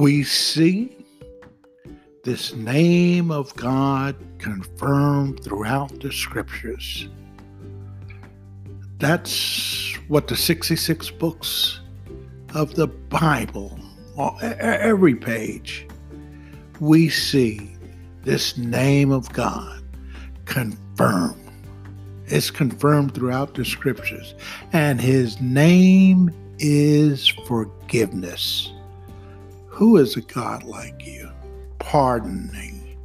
We see this name of God confirmed throughout the scriptures. That's what the 66 books of the Bible, every page, we see this name of God confirmed. It's confirmed throughout the scriptures. And his name is forgiveness. Who is a God like you? Pardoning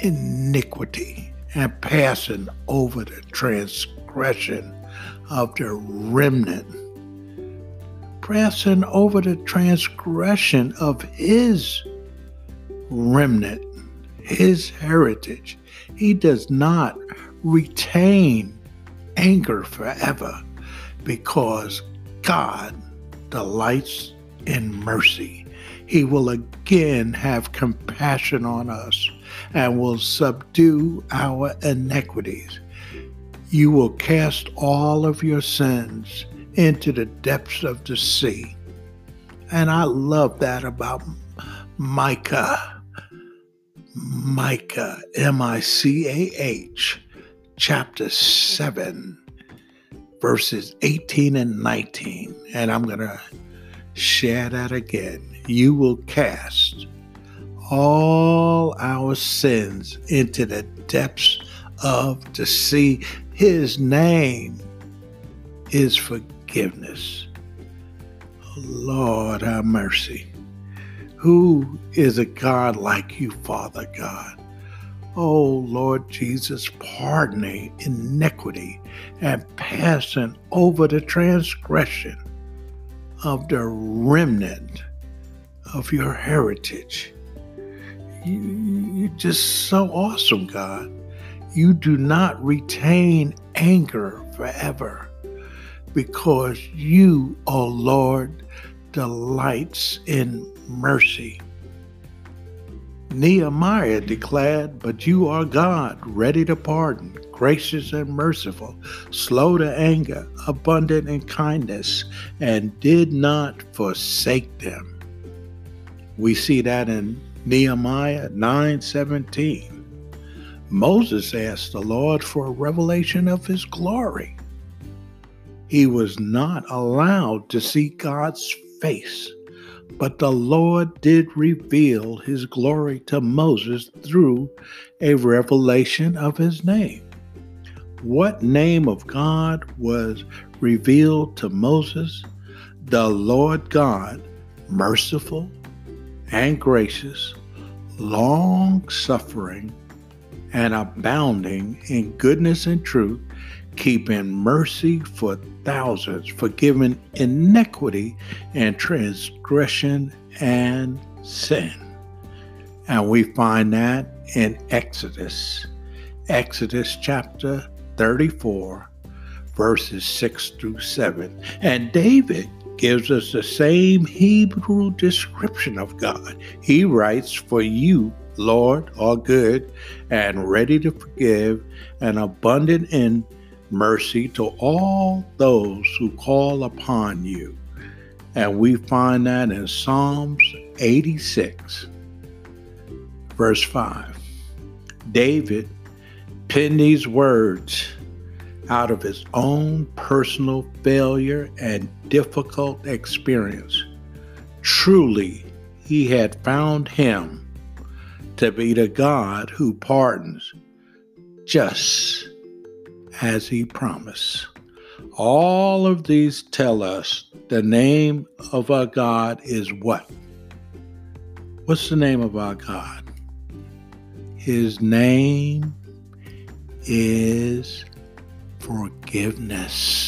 iniquity and passing over the transgression of the remnant. Passing over the transgression of his remnant, his heritage. He does not retain anger forever because God delights in mercy. He will again have compassion on us and will subdue our iniquities. You will cast all of your sins into the depths of the sea. And I love that about Micah. Micah, M I C A H chapter 7, verses 18 and 19. And I'm going to share that again. You will cast all our sins into the depths of the sea. His name is forgiveness. Lord, have mercy. Who is a God like you, Father God? Oh, Lord Jesus, pardoning iniquity and passing over the transgression of the remnant of your heritage. You, are just so awesome, God. You do not retain anger forever because you, O oh Lord, delights in mercy. Nehemiah declared, But you are God, ready to pardon, gracious and merciful, slow to anger, abundant in kindness, and did not forsake them. We see that in Nehemiah 9:17. Moses asked the Lord for a revelation of his glory. He was not allowed to see God's face but the Lord did reveal his glory to Moses through a revelation of his name. What name of God was revealed to Moses? The Lord God, merciful and gracious, long suffering, and abounding in goodness and truth, keeping mercy for thousands, forgiving iniquity and transgression and sin. And we find that in Exodus, Exodus chapter 34, verses 6 through 7. And David gives us the same Hebrew description of God. He writes, For you, Lord, are good and ready to forgive and abundant in mercy to all those who call upon you. And we find that in Psalms 86, verse 5. David penned these words out of his own personal failure and difficult experience. Truly, he had found him to be the God who pardons just as he promised. All of these tell us the name of our God is what? What's the name of our God? His name is forgiveness.